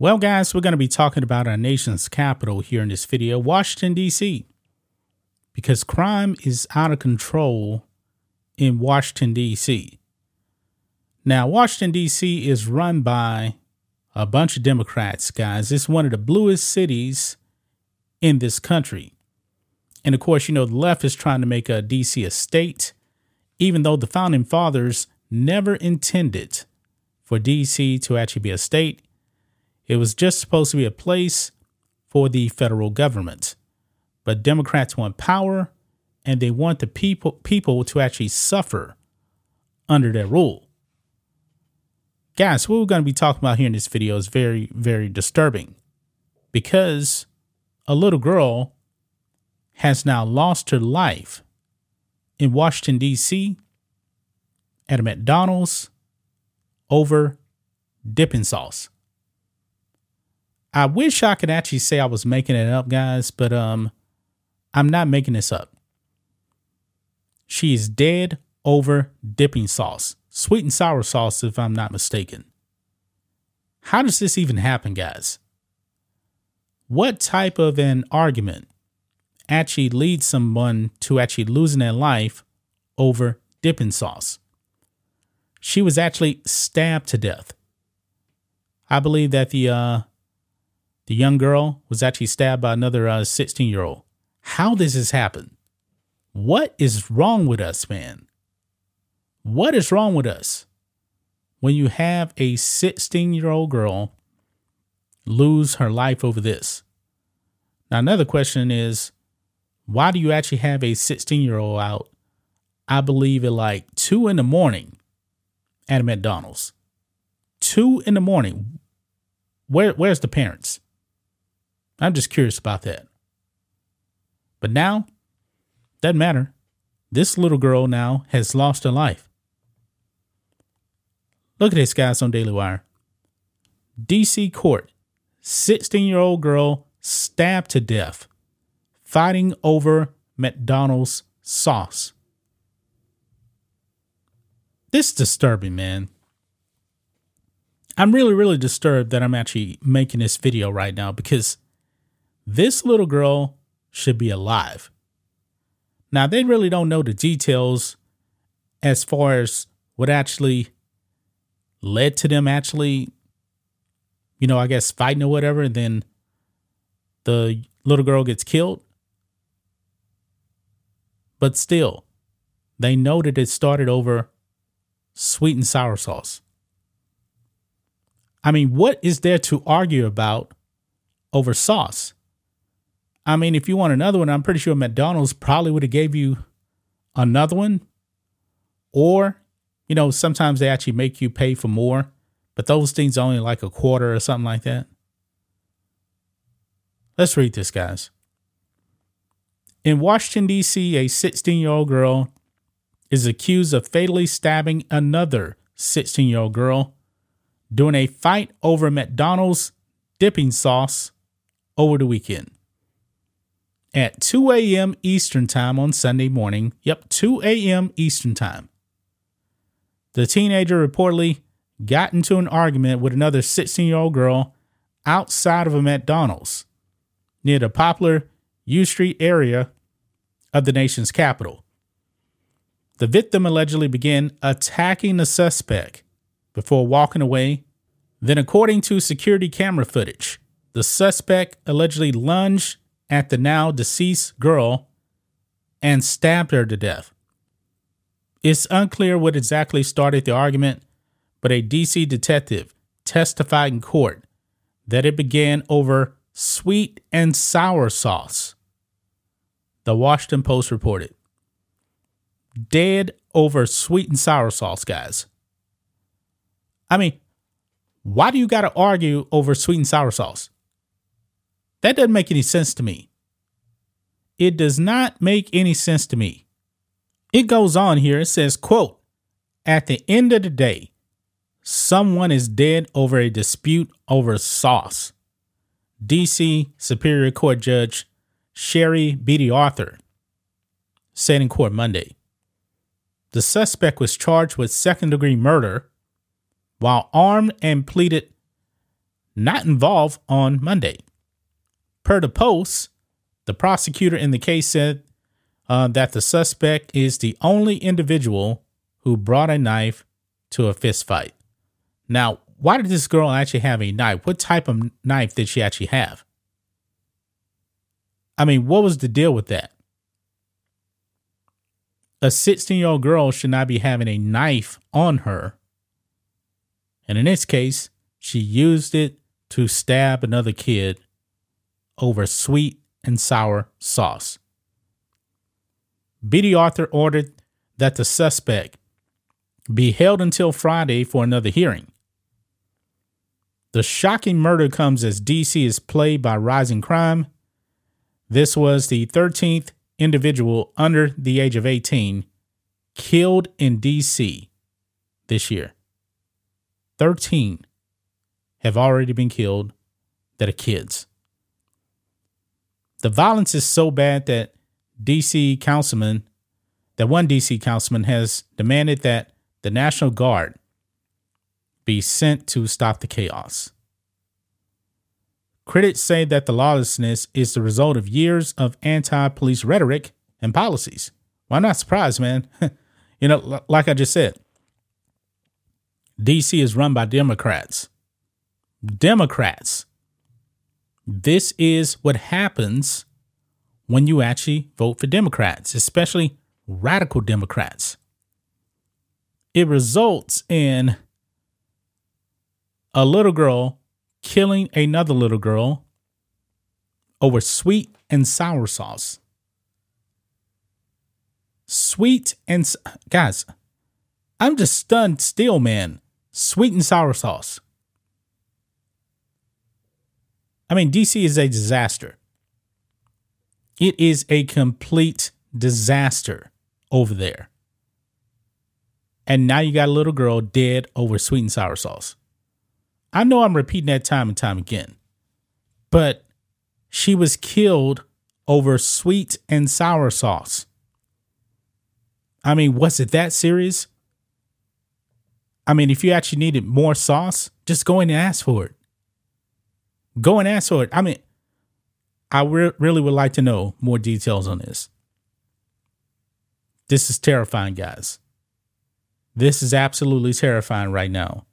Well, guys, we're going to be talking about our nation's capital here in this video, Washington, D.C., because crime is out of control in Washington, D.C. Now, Washington, D.C. is run by a bunch of Democrats, guys. It's one of the bluest cities in this country. And of course, you know, the left is trying to make a DC a state, even though the founding fathers never intended for DC to actually be a state. It was just supposed to be a place for the federal government. But Democrats want power and they want the people people to actually suffer under their rule. Guys, what we're going to be talking about here in this video is very, very disturbing because a little girl has now lost her life in Washington, D.C. at a McDonald's over dipping sauce. I wish I could actually say I was making it up, guys, but um, I'm not making this up. She is dead over dipping sauce, sweet and sour sauce, if I'm not mistaken. How does this even happen, guys? What type of an argument actually leads someone to actually losing their life over dipping sauce? She was actually stabbed to death. I believe that the uh, the young girl was actually stabbed by another 16 uh, year old. How does this happen? What is wrong with us, man? What is wrong with us when you have a 16 year old girl lose her life over this? Now, another question is why do you actually have a 16 year old out, I believe, at like two in the morning at a McDonald's? Two in the morning. Where, where's the parents? I'm just curious about that. But now, doesn't matter. This little girl now has lost her life. Look at this, guys, on Daily Wire. DC court, 16 year old girl stabbed to death, fighting over McDonald's sauce. This is disturbing, man. I'm really, really disturbed that I'm actually making this video right now because this little girl should be alive. Now, they really don't know the details as far as what actually led to them actually, you know, I guess fighting or whatever, and then the little girl gets killed. But still, they know that it started over sweet and sour sauce. I mean, what is there to argue about over sauce? I mean, if you want another one, I'm pretty sure McDonald's probably would have gave you another one. Or, you know, sometimes they actually make you pay for more, but those things are only like a quarter or something like that. Let's read this, guys. In Washington, D.C., a 16 year old girl is accused of fatally stabbing another 16 year old girl during a fight over McDonald's dipping sauce over the weekend at 2 a.m. Eastern Time on Sunday morning. Yep, 2 a.m. Eastern Time. The teenager reportedly got into an argument with another 16 year old girl outside of a McDonald's near the popular U Street area of the nation's capital. The victim allegedly began attacking the suspect before walking away. Then, according to security camera footage, the suspect allegedly lunged at the now deceased girl and stabbed her to death. It's unclear what exactly started the argument, but a DC detective testified in court that it began over sweet and sour sauce. The Washington Post reported. Dead over sweet and sour sauce, guys. I mean, why do you got to argue over sweet and sour sauce? That doesn't make any sense to me. It does not make any sense to me. It goes on here. It says, quote, at the end of the day, someone is dead over a dispute over sauce. DC Superior Court Judge Sherry Beatty Arthur said in court Monday. The suspect was charged with second degree murder while armed and pleaded not involved on Monday. Per the Post, the prosecutor in the case said uh, that the suspect is the only individual who brought a knife to a fist fight. Now, why did this girl actually have a knife? What type of knife did she actually have? I mean, what was the deal with that? A 16 year old girl should not be having a knife on her. And in this case, she used it to stab another kid over sweet and sour sauce. Beatty Arthur ordered that the suspect be held until Friday for another hearing. The shocking murder comes as DC is plagued by rising crime. This was the 13th individual under the age of 18 killed in DC this year. 13 have already been killed that are kids. The violence is so bad that DC councilman, that one DC councilman has demanded that the National Guard be sent to stop the chaos. Critics say that the lawlessness is the result of years of anti police rhetoric and policies. Well, I'm not surprised, man. you know, like I just said, DC is run by Democrats. Democrats. This is what happens when you actually vote for Democrats, especially radical Democrats. It results in a little girl killing another little girl over sweet and sour sauce. Sweet and guys, I'm just stunned still, man. Sweet and sour sauce. I mean, DC is a disaster. It is a complete disaster over there. And now you got a little girl dead over sweet and sour sauce. I know I'm repeating that time and time again, but she was killed over sweet and sour sauce. I mean, was it that serious? I mean, if you actually needed more sauce, just go in and ask for it. Go and ask it. I mean, I re- really would like to know more details on this. This is terrifying, guys. This is absolutely terrifying right now.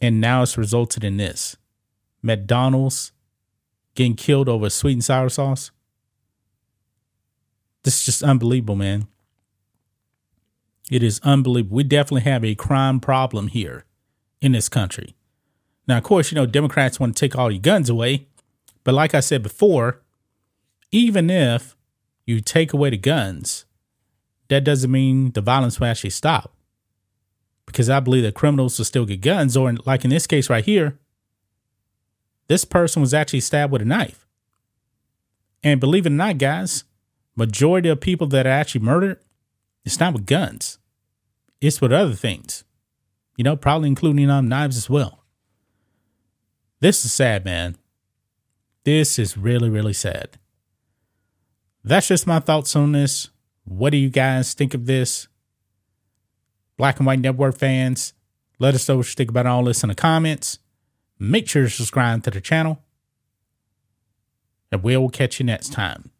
And now it's resulted in this McDonald's getting killed over sweet and sour sauce. This is just unbelievable, man. It is unbelievable. We definitely have a crime problem here in this country. Now, of course, you know, Democrats want to take all your guns away. But like I said before, even if you take away the guns, that doesn't mean the violence will actually stop because I believe that criminals will still get guns. Or, in, like in this case right here, this person was actually stabbed with a knife. And believe it or not, guys, majority of people that are actually murdered, it's not with guns. It's with other things. You know, probably including um, knives as well. This is sad, man. This is really, really sad. That's just my thoughts on this. What do you guys think of this? Black and White Network fans, let us know what you think about all this in the comments. Make sure to subscribe to the channel. And we'll catch you next time.